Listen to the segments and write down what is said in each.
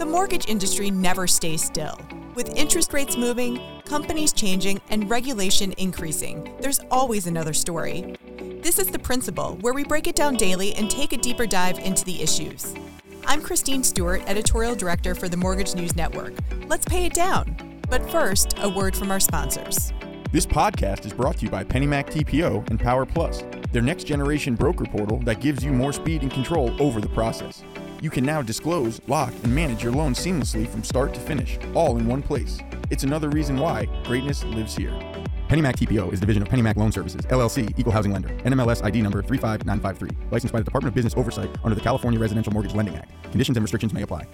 The mortgage industry never stays still. With interest rates moving, companies changing, and regulation increasing, there's always another story. This is The Principal, where we break it down daily and take a deeper dive into the issues. I'm Christine Stewart, Editorial Director for the Mortgage News Network. Let's pay it down. But first, a word from our sponsors. This podcast is brought to you by PennyMac TPO and Power Plus, their next generation broker portal that gives you more speed and control over the process. You can now disclose, lock, and manage your loan seamlessly from start to finish, all in one place. It's another reason why greatness lives here. PennyMac TPO is a division of PennyMac Loan Services, LLC, Equal Housing Lender, NMLS ID number 35953, licensed by the Department of Business Oversight under the California Residential Mortgage Lending Act. Conditions and restrictions may apply.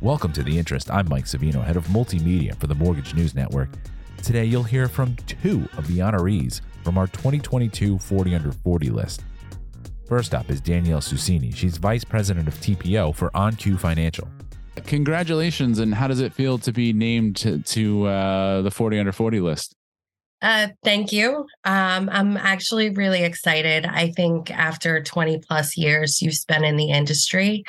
Welcome to The Interest. I'm Mike Savino, head of multimedia for the Mortgage News Network. Today, you'll hear from two of the honorees from our 2022 40 Under 40 list. First up is Danielle Susini. She's vice president of TPO for OnQ Financial. Congratulations, and how does it feel to be named to, to uh, the 40 Under 40 list? Uh, thank you. Um, I'm actually really excited. I think after 20 plus years you've spent in the industry,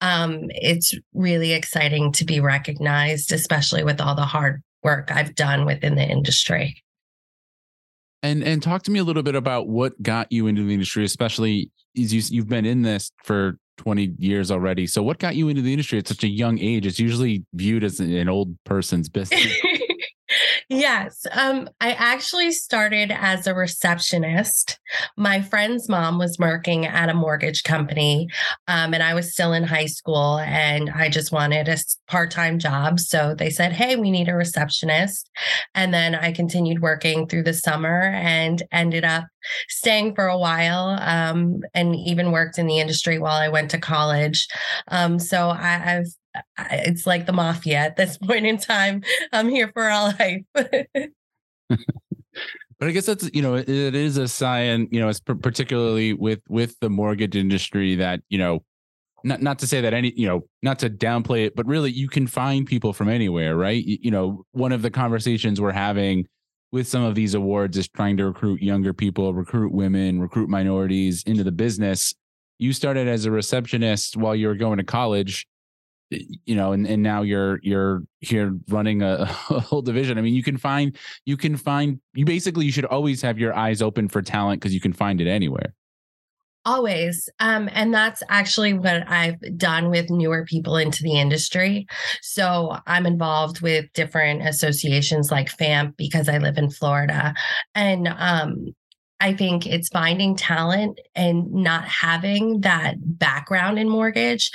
um, it's really exciting to be recognized, especially with all the hard work I've done within the industry. And and talk to me a little bit about what got you into the industry, especially as you, you've been in this for 20 years already. So what got you into the industry at such a young age? It's usually viewed as an old person's business. Yes. Um, I actually started as a receptionist. My friend's mom was working at a mortgage company, um, and I was still in high school, and I just wanted a part time job. So they said, Hey, we need a receptionist. And then I continued working through the summer and ended up staying for a while um, and even worked in the industry while I went to college. Um, so I, have it's like the mafia at this point in time. I'm here for all life. but I guess that's you know it, is a sign you know it's particularly with with the mortgage industry that you know not not to say that any you know not to downplay it but really you can find people from anywhere right you, you know one of the conversations we're having with some of these awards is trying to recruit younger people recruit women recruit minorities into the business you started as a receptionist while you were going to college you know and, and now you're you're here running a, a, whole division. I mean you can find you can find you basically you should always have your eyes open for talent because you can find it anywhere. Always. Um, and that's actually what i've done with newer people into the industry. So i'm involved with different associations like famp because i live in florida. And um, I think it's finding talent and not having that background in mortgage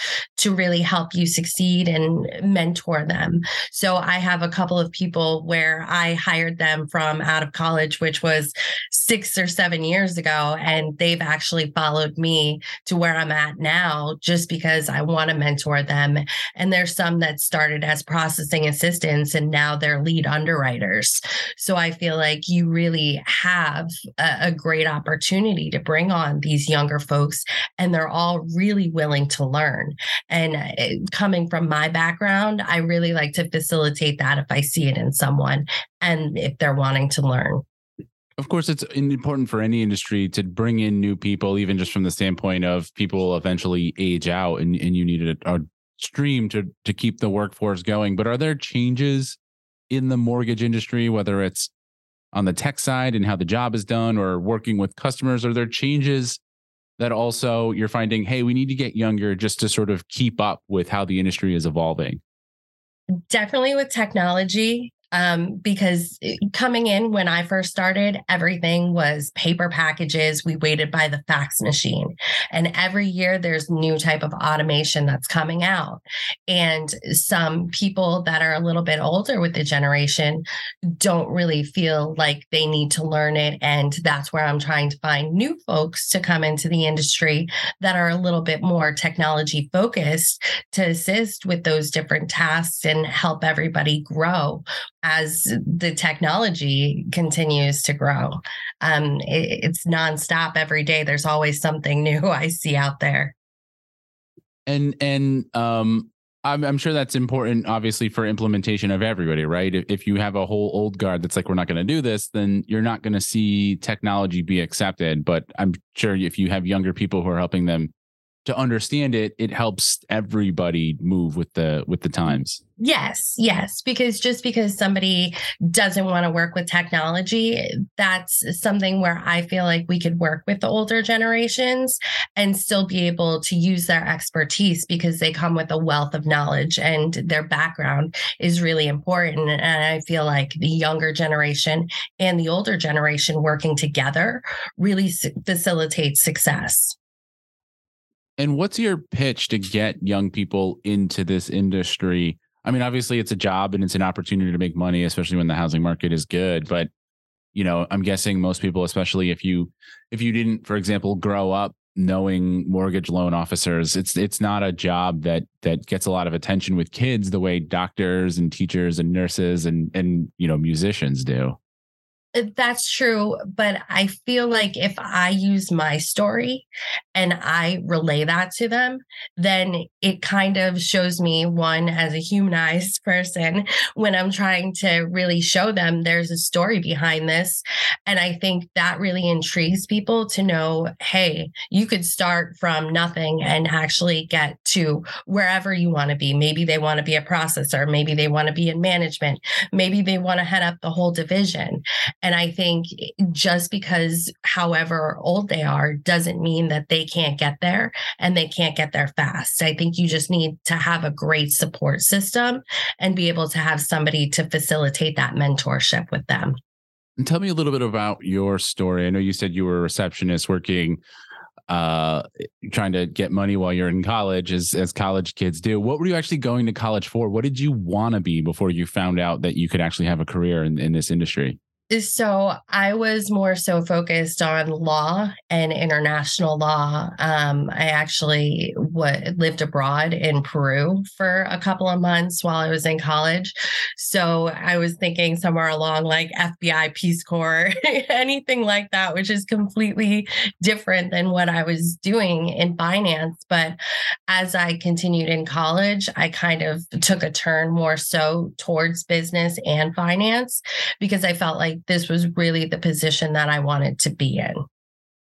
to really help you succeed and mentor them. So I have a couple of people where I hired them from out of college, which was six or seven years ago, and they've actually followed me to where I'm at now just because I want to mentor them. And there's some that started as processing assistants and now they're lead underwriters. So I feel like you really have a, a great opportunity to bring on these younger folks, and they're all really willing to learn. And uh, coming from my background, I really like to facilitate that if I see it in someone and if they're wanting to learn. Of course, it's important for any industry to bring in new people, even just from the standpoint of people eventually age out and, and you need a, a stream to to keep the workforce going. But are there changes in the mortgage industry, whether it's on the tech side and how the job is done or working with customers? Are there changes that also you're finding, hey, we need to get younger just to sort of keep up with how the industry is evolving? Definitely with technology um, because coming in when I first started, everything was paper packages. We waited by the fax machine, and every year there's new type of automation that's coming out. And some people that are a little bit older with the generation don't really feel like they need to learn it, and that's where I'm trying to find new folks to come into the industry that are a little bit more technology focused to assist with those different tasks and help everybody grow as the technology continues to grow. Um, it, it's nonstop every day. There's always something new I see out there. And and um, I'm, I'm sure that's important, obviously, for implementation of everybody, right? If, if you have a whole old guard that's like, we're not going to do this, then you're not going to see technology be accepted. But I'm sure if you have younger people who are helping them to understand it, it helps everybody move with the with the times. Yes, yes, because just because somebody doesn't want to work with technology, that's something where I feel like we could work with the older generations and still be able to use their expertise because they come with a wealth of knowledge and their background is really important. And I feel like the younger generation and the older generation working together really facilitates success. And what's your pitch to get young people into this industry? I mean, obviously it's a job and it's an opportunity to make money, especially when the housing market is good. But you know, I'm guessing most people, especially if you if you didn't, for example, grow up knowing mortgage loan officers, it's it's not a job that that gets a lot of attention with kids the way doctors and teachers and nurses and and you know musicians do. Uh, that's true. But I feel like if I use my story and I relay that to them, then it kind of shows me one as a humanized person when I'm trying to really show them there's a story behind this. And I think that really intrigues people to know hey, you could start from nothing and actually get to wherever you want to be. Maybe they want to be a processor, maybe they want to be in management, maybe they want to head up the whole division. And I think eh, just because, however old they are, doesn't mean that they can't get there and they can't get there fast. I think you just need to have a great support system and be able to have somebody to facilitate that mentorship with them. And tell me a little bit about your story. I know you said you were a receptionist working uh trying to get money while you're in college as as college kids do what were you actually going to college for what did you want to be before you found out that you could actually have a career in, in this industry so I was more so focused on law and international law. Um, I actually w- lived abroad in Peru for a couple of months while I was in college. So I was thinking somewhere along like FBI, Peace Corps, anything like that, which is completely different than what I was doing in finance. But as I continued in college, I kind of took a turn more so towards business and finance because I felt like this was really the position that I wanted to be in.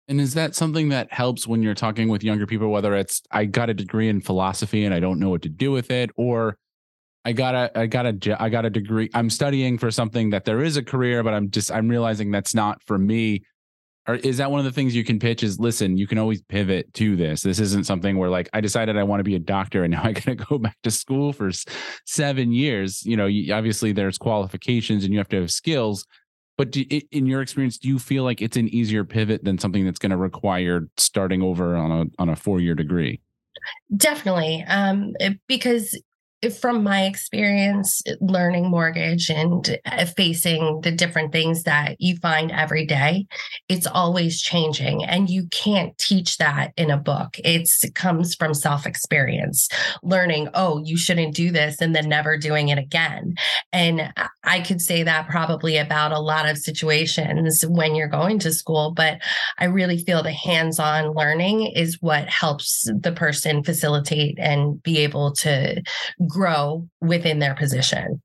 And is that something that helps when you're talking with younger people, whether it's I got a degree in philosophy and I don't know what to do with it, or I got a I got a I got a degree. I'm studying for something that there is a career, but I'm just I'm realizing that's not for me. Or is that one of the things you can pitch? Is listen, you can always pivot to this. This isn't something where like I decided I want to be a doctor and now I got to go back to school for seven years. You know, obviously there's qualifications and you have to have skills but do, in your experience, do you feel like it's an easier pivot than something that's going to require starting over on a on a four year degree? Definitely, um, because from my experience learning mortgage and uh, facing the different things that you find every day it's always changing and you can't teach that in a book. It's, it comes from self experience learning oh you shouldn't do this and then never doing it again. And i could say that probably about a lot of situations when you're going to school but i really feel the hands-on learning is what helps the person facilitate and be able to grow within their position.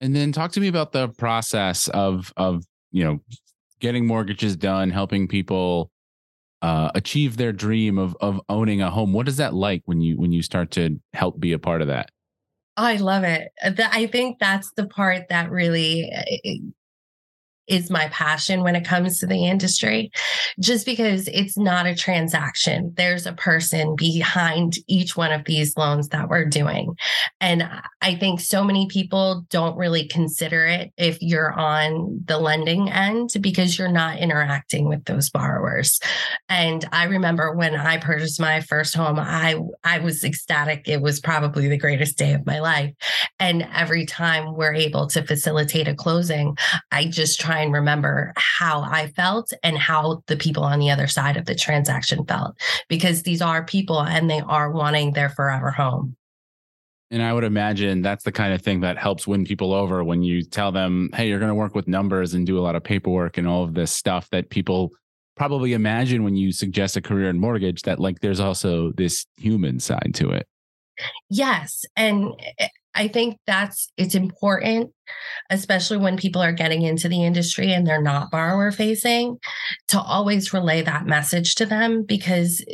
And then talk to me about the process of of you know getting mortgages done, helping people uh, achieve their dream of of owning a home. What is that like when you when you start to help be a part of that? I love it. I think that's the part that really eh, is my passion when it comes to the industry, just because it's not a transaction. There's a person behind each one of these loans that we're doing. And I think so many people don't really consider it if you're on the lending end because you're not interacting with those borrowers. And I remember when I purchased my first home, I I was ecstatic. It was probably the greatest day of my life. And every time we're able to facilitate a closing, I just try and remember how I felt and how the people on the other side of the transaction felt because these are people and they are wanting their forever home. And I would imagine that's the kind of thing that helps win people over when you tell them, hey, you're going to work with numbers and do a lot of paperwork and all of this stuff that people probably imagine when you suggest a career in mortgage that like there's also this human side to it. Yes. And eh, I think that's it's important, especially when people are getting into the industry and they're not borrower facing, to always relay that message to them because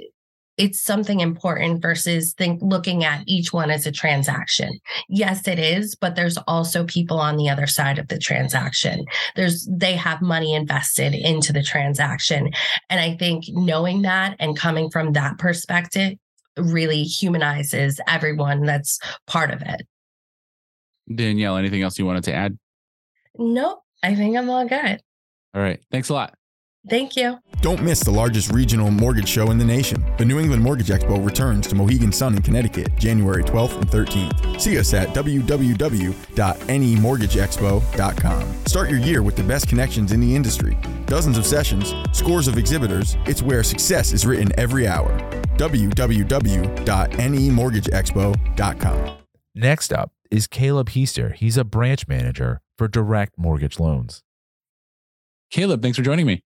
it's something important versus think looking at each one as a transaction. Yes, it is, but there's also people on the other side of the transaction. There's they have money invested into the transaction. And I think knowing that and coming from that perspective really humanizes everyone that's part of it. Danielle, anything else you wanted to add? Nope. I think I'm all good. All right. Thanks a lot. Thank you. Don't miss the largest regional mortgage show in the nation. The New England Mortgage Expo returns to Mohegan Sun in Connecticut January 12th and 13th. See us at www.nemortgageexpo.com. Start your year with the best connections in the industry. Dozens of sessions, scores of exhibitors. It's where success is written every hour. www.nemortgageexpo.com. Next up is Caleb Heaster. He's a branch manager for Direct Mortgage Loans. Caleb, thanks for joining me.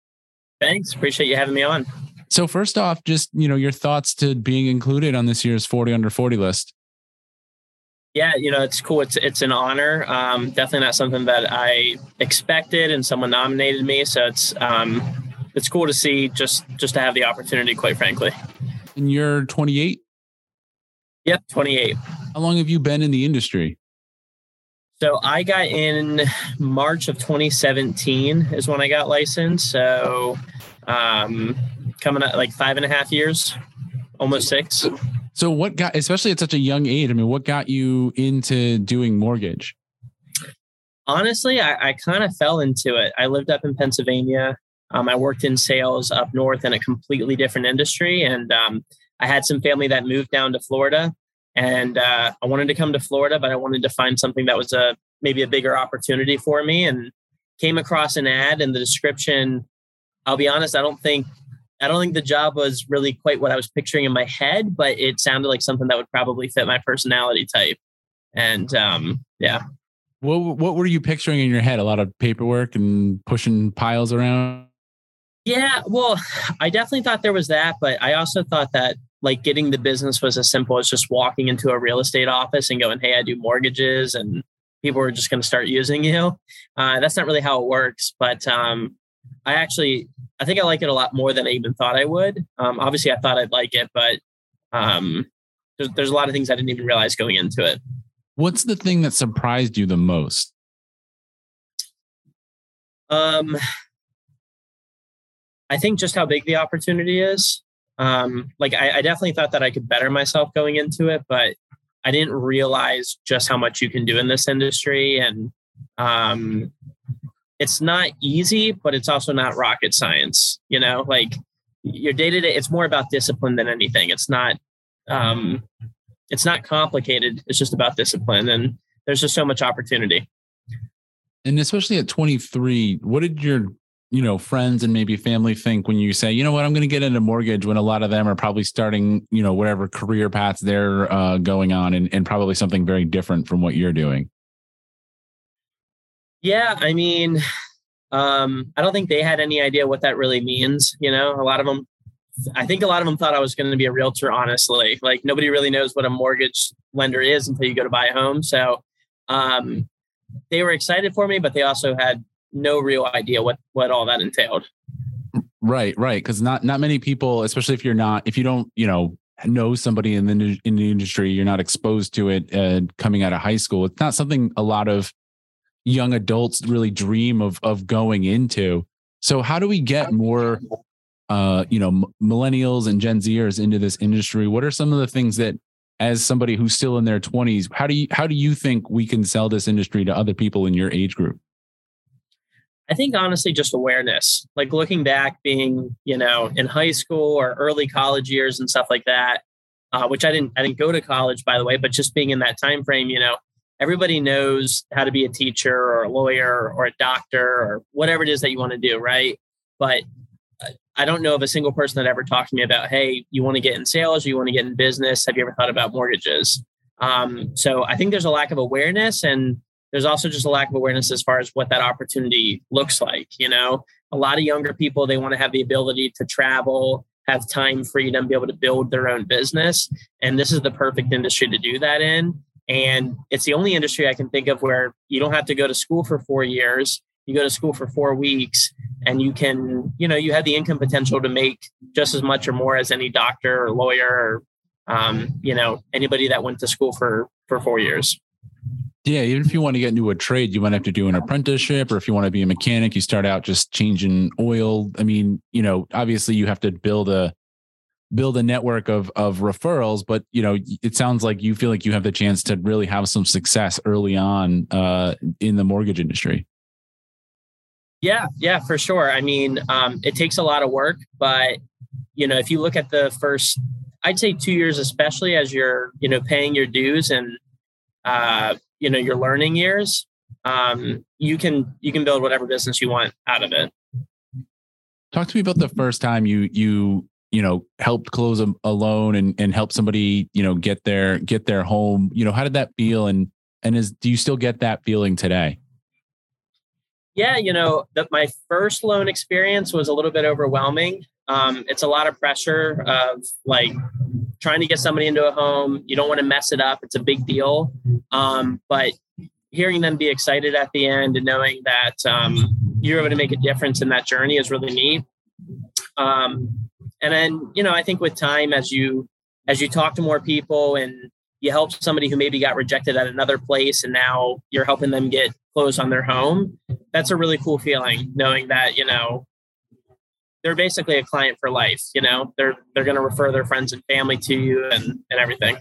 Thanks. Appreciate you having me on. So first off, just you know your thoughts to being included on this year's 40 under 40 list. Yeah, you know it's cool. It's it's an honor. Um, definitely not something that I expected, and someone nominated me. So it's um, it's cool to see just just to have the opportunity. Quite frankly. And you're 28. Yep, 28. How long have you been in the industry? So I got in March of 2017 is when I got licensed. So um, coming up like five and a half years, almost six. So what got, especially at such a young age? I mean, what got you into doing mortgage? Honestly, I, I kind of fell into it. I lived up in Pennsylvania. Um, I worked in sales up north in a completely different industry, and um, I had some family that moved down to Florida and uh, I wanted to come to Florida, but I wanted to find something that was a maybe a bigger opportunity for me. And came across an ad in the description. I'll be honest, I don't think I don't think the job was really quite what I was picturing in my head, but it sounded like something that would probably fit my personality type. And um, yeah. What what were you picturing in your head? A lot of paperwork and pushing piles around. Yeah, well, I definitely thought there was that, but I also thought that like getting the business was as simple as just walking into a real estate office and going, "Hey, I do mortgages," and people are just going to start using you. Uh, that's not really how it works, but um, I actually I think I like it a lot more than I even thought I would. Um, obviously, I thought I'd like it, but um, there's, there's a lot of things I didn't even realize going into it. What's the thing that surprised you the most? Um, I think just how big the opportunity is. Um, like I, I definitely thought that I could better myself going into it, but I didn't realize just how much you can do in this industry. And um, it's not easy, but it's also not rocket science. You know, like your day to day, it's more about discipline than anything. It's not, um, it's not complicated. It's just about discipline, and there's just so much opportunity. And especially at 23, what did your you know friends and maybe family think when you say you know what? I'm going to get into mortgage when a lot of them are probably starting you know whatever career paths they're uh, going on and, and probably something very different from what you're doing. Yeah i mean um, i don't think they had any idea what that really means you know? A lot of them i think a lot of them thought i was going to be a realtor honestly. Like nobody really knows what a mortgage lender is until you go to buy a home so um, they were excited for me but they also had no real idea what what all that entailed. Right, right. Because not not many people, especially if you're not, if you don't, you know, know somebody in the in the industry, you're not exposed to it uh, coming out of high school. It's not something a lot of young adults really dream of of going into. So how do we get more, uh, you know, millennials and Gen Zers into this industry? What are some of the things that, as somebody who's still in their 20s, how do you how do you think we can sell this industry to other people in your age group? I think honestly, just awareness. Like looking back, being you know in high school or early college years and stuff like that, uh, which I didn't I didn't go to college by the way, but just being in that time frame, you know, everybody knows how to be a teacher or a lawyer or a doctor or whatever it is that you want to do, right? But uh, I don't know of a single person that ever talked to me about, hey, you want to get in sales or you want to get in business? Have you ever thought about mortgages? Um, so I think there's a lack of awareness and there's also just a lack of awareness as far as what that opportunity looks like. You know, a lot of younger people, they want to have the ability to travel, have time freedom, be able to build their own business. And this is the perfect industry to do that in. And it's the only industry I can think of where you don't have to go to school for four years. You go to school for four weeks and you can, you know, you have the income potential to make just as much or more as any doctor or lawyer or, um, you know, anybody that went to school for, for four years. Yeah, even if you want to get into a trade, you might have to do an apprenticeship, or if you want to be a mechanic, you start out just changing oil. I mean, you know, obviously you have to build a build a network of of referrals, but you know, it sounds like you feel like you have the chance to really have some success early on uh, in the mortgage industry. Yeah, yeah, for sure. I mean, um, it takes a lot of work, but you know, if you look at the first, I'd say two years, especially as you're, you know, paying your dues and uh, you know your learning years um, you can you can build whatever business you want out of it. Talk to me about the first time you you you know helped close a, a loan and and help somebody you know get their get their home. You know how did that feel? And and is do you still get that feeling today? Yeah you know that my first loan experience was a little bit overwhelming um, it's a lot of pressure of like trying to get somebody into a home. You don't want to mess it up. It's a big deal. Um, but hearing them be excited at the end and knowing that um, you're able to make a difference in that journey is really neat. Um, and then, you know, I think with time, as you as you talk to more people and you help somebody who maybe got rejected at another place and now you're helping them get close on their home, that's a really cool feeling knowing that, you know, they're basically a client for life. You know, they're they're going to refer their friends and family to you and and everything.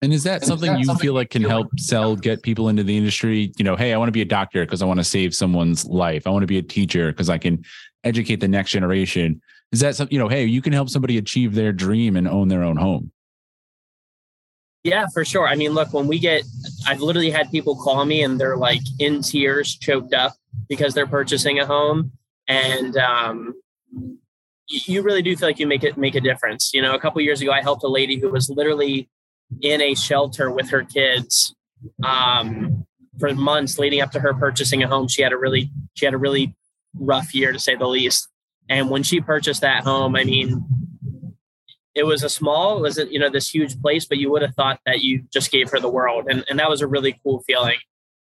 And is that and something that you something feel like can help sell, get people into the industry? You know, hey, I want to be a doctor because I want to save someone's life. I want to be a teacher because I can educate the next generation. Is that something, you know, hey, you can help somebody achieve their dream and own their own home? Yeah, for sure. I mean, look, when we get, I've literally had people call me and they're like in tears, choked up because they're purchasing a home. And um, you really do feel like you make it make a difference. You know, a couple years ago, I helped a lady who was literally in a shelter with her kids um, for months leading up to her purchasing a home. She had a really she had a really rough year to say the least. And when she purchased that home, I mean, it was a small, it wasn't you know this huge place, but you would have thought that you just gave her the world, and and that was a really cool feeling.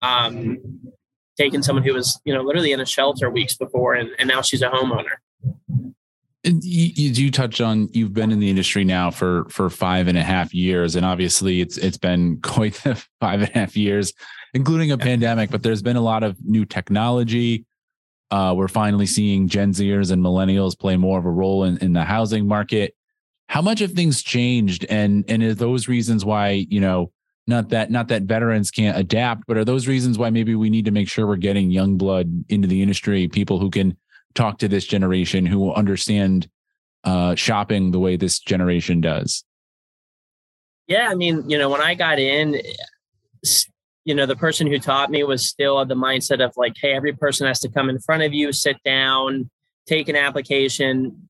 Um, taking someone who was you know literally in a shelter weeks before, and, and now she's a homeowner. And you, you touch on you've been in the industry now for for five and a half years, and obviously it's it's been quite the five and a half years, including a pandemic. But there's been a lot of new technology. Uh, we're finally seeing Gen Zers and millennials play more of a role in, in the housing market. How much have things changed, and and are those reasons why you know not that not that veterans can't adapt, but are those reasons why maybe we need to make sure we're getting young blood into the industry, people who can talk to this generation who will understand uh, shopping the way this generation does? Yeah, I mean, you know, when I got in, you know, the person who taught me was still of the mindset of like, hey, every person has to come in front of you, sit down, take an application,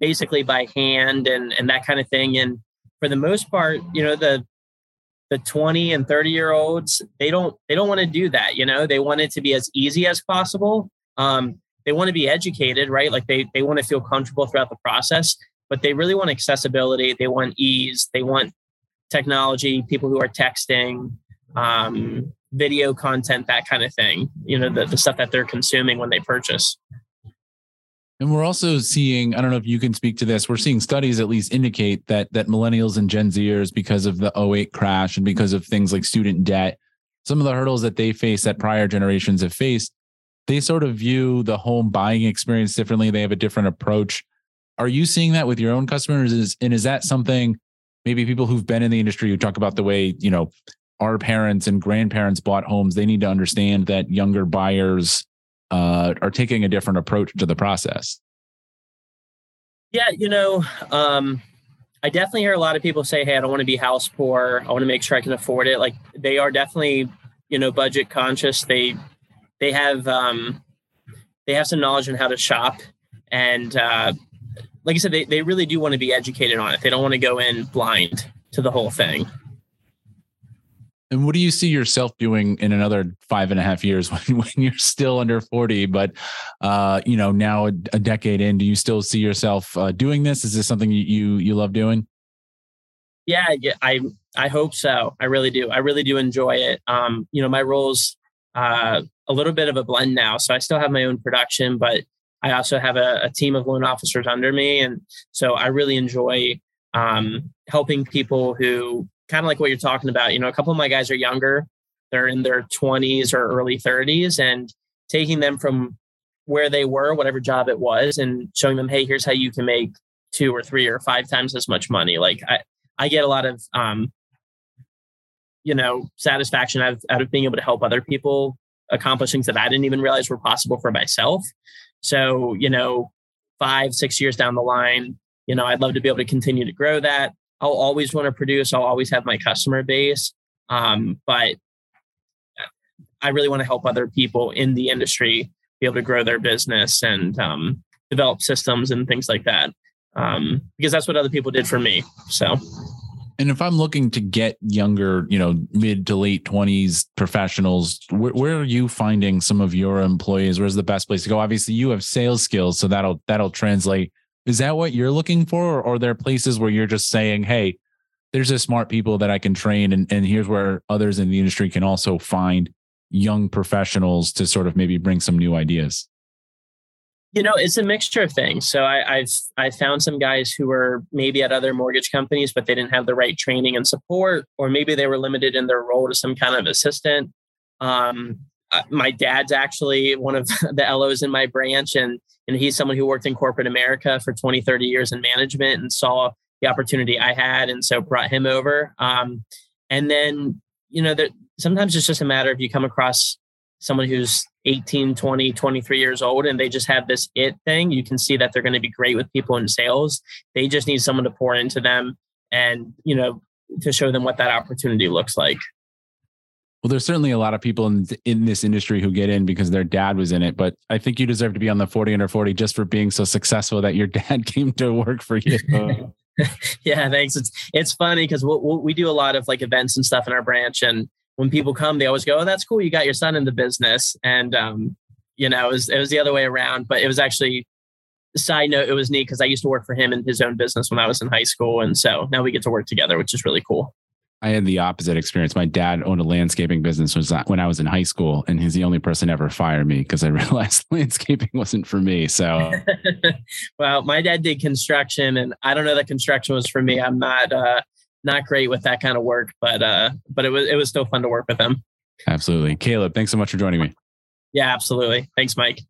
basically by hand and and that kind of thing. And for the most part, you know, the the 20 and 30 year olds, they don't they don't want to do that. You know, they want it to be as easy as possible. Um, they want to be educated, right? Like they they want to feel comfortable throughout the process, but they really want accessibility. They want ease. They want technology. People who are texting, um, video content, that kind of thing. You know, the, the stuff that they're consuming when they purchase. And we're also seeing, I don't know if you can speak to this, we're seeing studies at least indicate that that millennials and Gen Zers, because of the 08 crash and because of things like student debt, some of the hurdles that they face that prior generations have faced, they sort of view the home buying experience differently. They have a different approach. Are you seeing that with your own customers? Is, and is that something maybe people who've been in the industry who talk about the way, you know, our parents and grandparents bought homes, they need to understand that younger buyers uh, are taking a different approach to the process? Yeah, you know, um, I definitely hear a lot of people say, "Hey, I don't want to be house poor. I want to make sure I can afford it." Like they are definitely, you know, budget conscious. They they have um, they have some knowledge on how to shop, and uh, like I said, they they really do want to be educated on it. They don't want to go in blind to the whole thing. And what do you see yourself doing in another five and a half years when, when you're still under 40, but, uh, you know, now a, a decade in, do you still see yourself uh, doing this? Is this something you, you, you love doing? Yeah, yeah, I, I hope so. I really do. I really do enjoy it. Um, you know, my role's uh, a little bit of a blend now. So I still have my own production, but I also have a, a team of loan officers under me. And so I really enjoy um, helping people who kind of like what you're talking about. You know, a couple of my guys are younger, they're in their 20s or early 30s, and taking them from where they were, whatever job it was, and showing them, hey, here's how you can make two or three or five times as much money. Like I, I get a lot of, um, you know, satisfaction out of, out of being able to help other people accomplish things that I didn't even realize were possible for myself. So, you know, five, six years down the line, you know, I'd love to be able to continue to grow that. I'll always want to produce. I'll always have my customer base. Um, but I really want to help other people in the industry be able to grow their business and um, develop systems and things like that. Um, because that's what other people did for me. So, and if I'm looking to get younger, you know, mid to late 20s professionals, where, where, are you finding some of your employees? Where's the best place to go? Obviously, you have sales skills, so that'll that'll translate is that what you're looking for? Or are there places where you're just saying, hey, there's a smart people that I can train and, and here's where others in the industry can also find young professionals to sort of maybe bring some new ideas? You know, it's a mixture of things. So I, have I found some guys who were maybe at other mortgage companies, but they didn't have the right training and support, or maybe they were limited in their role to some kind of assistant. Um, uh, my dad's actually one of the LOs in my branch, and and he's someone who worked in corporate America for 20, 30 years in management and saw the opportunity I had. And so brought him over. Um, and then, you know, that sometimes it's just a matter of you come across someone who's 18, 20, 23 years old and they just have this it thing. You can see that they're going to be great with people in sales. They just need someone to pour into them and, you know, to show them what that opportunity looks like. Well, there's certainly a lot of people in in this industry who get in because their dad was in it, but I think you deserve to be on the 40 under 40 just for being so successful that your dad came to work for you. Uh-huh. yeah, thanks. It's it's funny because we we'll, we do a lot of like events and stuff in our branch, and when people come, they always go, "Oh, that's cool. You got your son in the business." And um, you know, it was it was the other way around, but it was actually. Side note, it was neat because I used to work for him in his own business when I was in high school, and so now we get to work together, which is really cool. I had the opposite experience. My dad owned a landscaping business when I was in high school, and he's the only person ever fired me because I realized landscaping wasn't for me. So, well, my dad did construction, and I don't know that construction was for me. I'm not uh, not great with that kind of work, but uh, but it was it was still fun to work with him. Absolutely, Caleb. Thanks so much for joining me. Yeah, absolutely. Thanks, Mike.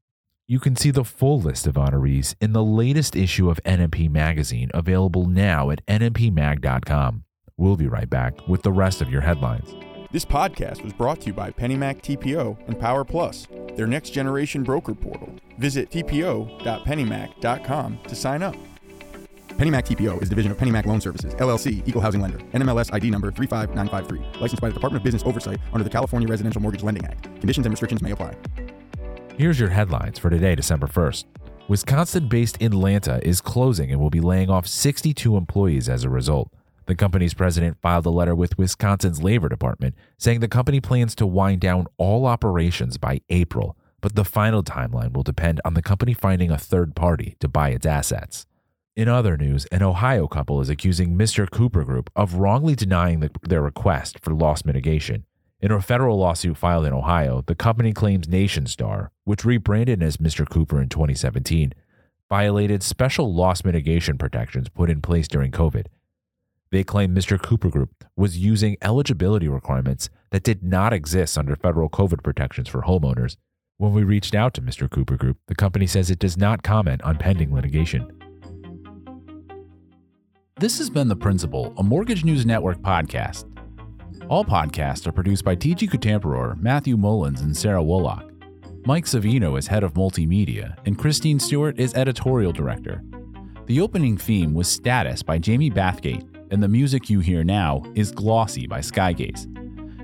You can see the full list of honorees in the latest issue of NMP Magazine, available now at nmpmag.com. We'll be right back with the rest of your headlines. This podcast was brought to you by PennyMac TPO and Power Plus, their next generation broker portal. Visit tpo.pennymac.com to sign up. PennyMac TPO is a division of PennyMac Loan Services, LLC, Equal Housing Lender, NMLS ID number 35953, licensed by the Department of Business Oversight under the California Residential Mortgage Lending Act. Conditions and restrictions may apply. Here's your headlines for today, December 1st. Wisconsin based Inlanta is closing and will be laying off 62 employees as a result. The company's president filed a letter with Wisconsin's Labor Department saying the company plans to wind down all operations by April, but the final timeline will depend on the company finding a third party to buy its assets. In other news, an Ohio couple is accusing Mr. Cooper Group of wrongly denying the, their request for loss mitigation. In a federal lawsuit filed in Ohio, the company claims Nationstar, which rebranded as Mr. Cooper in 2017, violated special loss mitigation protections put in place during COVID they claim Mr. Cooper Group was using eligibility requirements that did not exist under federal COVID protections for homeowners. When we reached out to Mr. Cooper Group, the company says it does not comment on pending litigation. This has been The Principal, a Mortgage News Network podcast. All podcasts are produced by TG Kutamperor, Matthew Mullins, and Sarah Woloch. Mike Savino is head of multimedia, and Christine Stewart is editorial director. The opening theme was Status by Jamie Bathgate and the music you hear now is Glossy by Skygaze.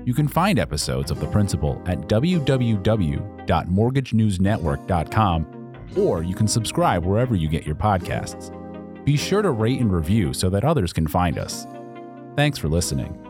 You can find episodes of The Principal at www.mortgagenewsnetwork.com or you can subscribe wherever you get your podcasts. Be sure to rate and review so that others can find us. Thanks for listening.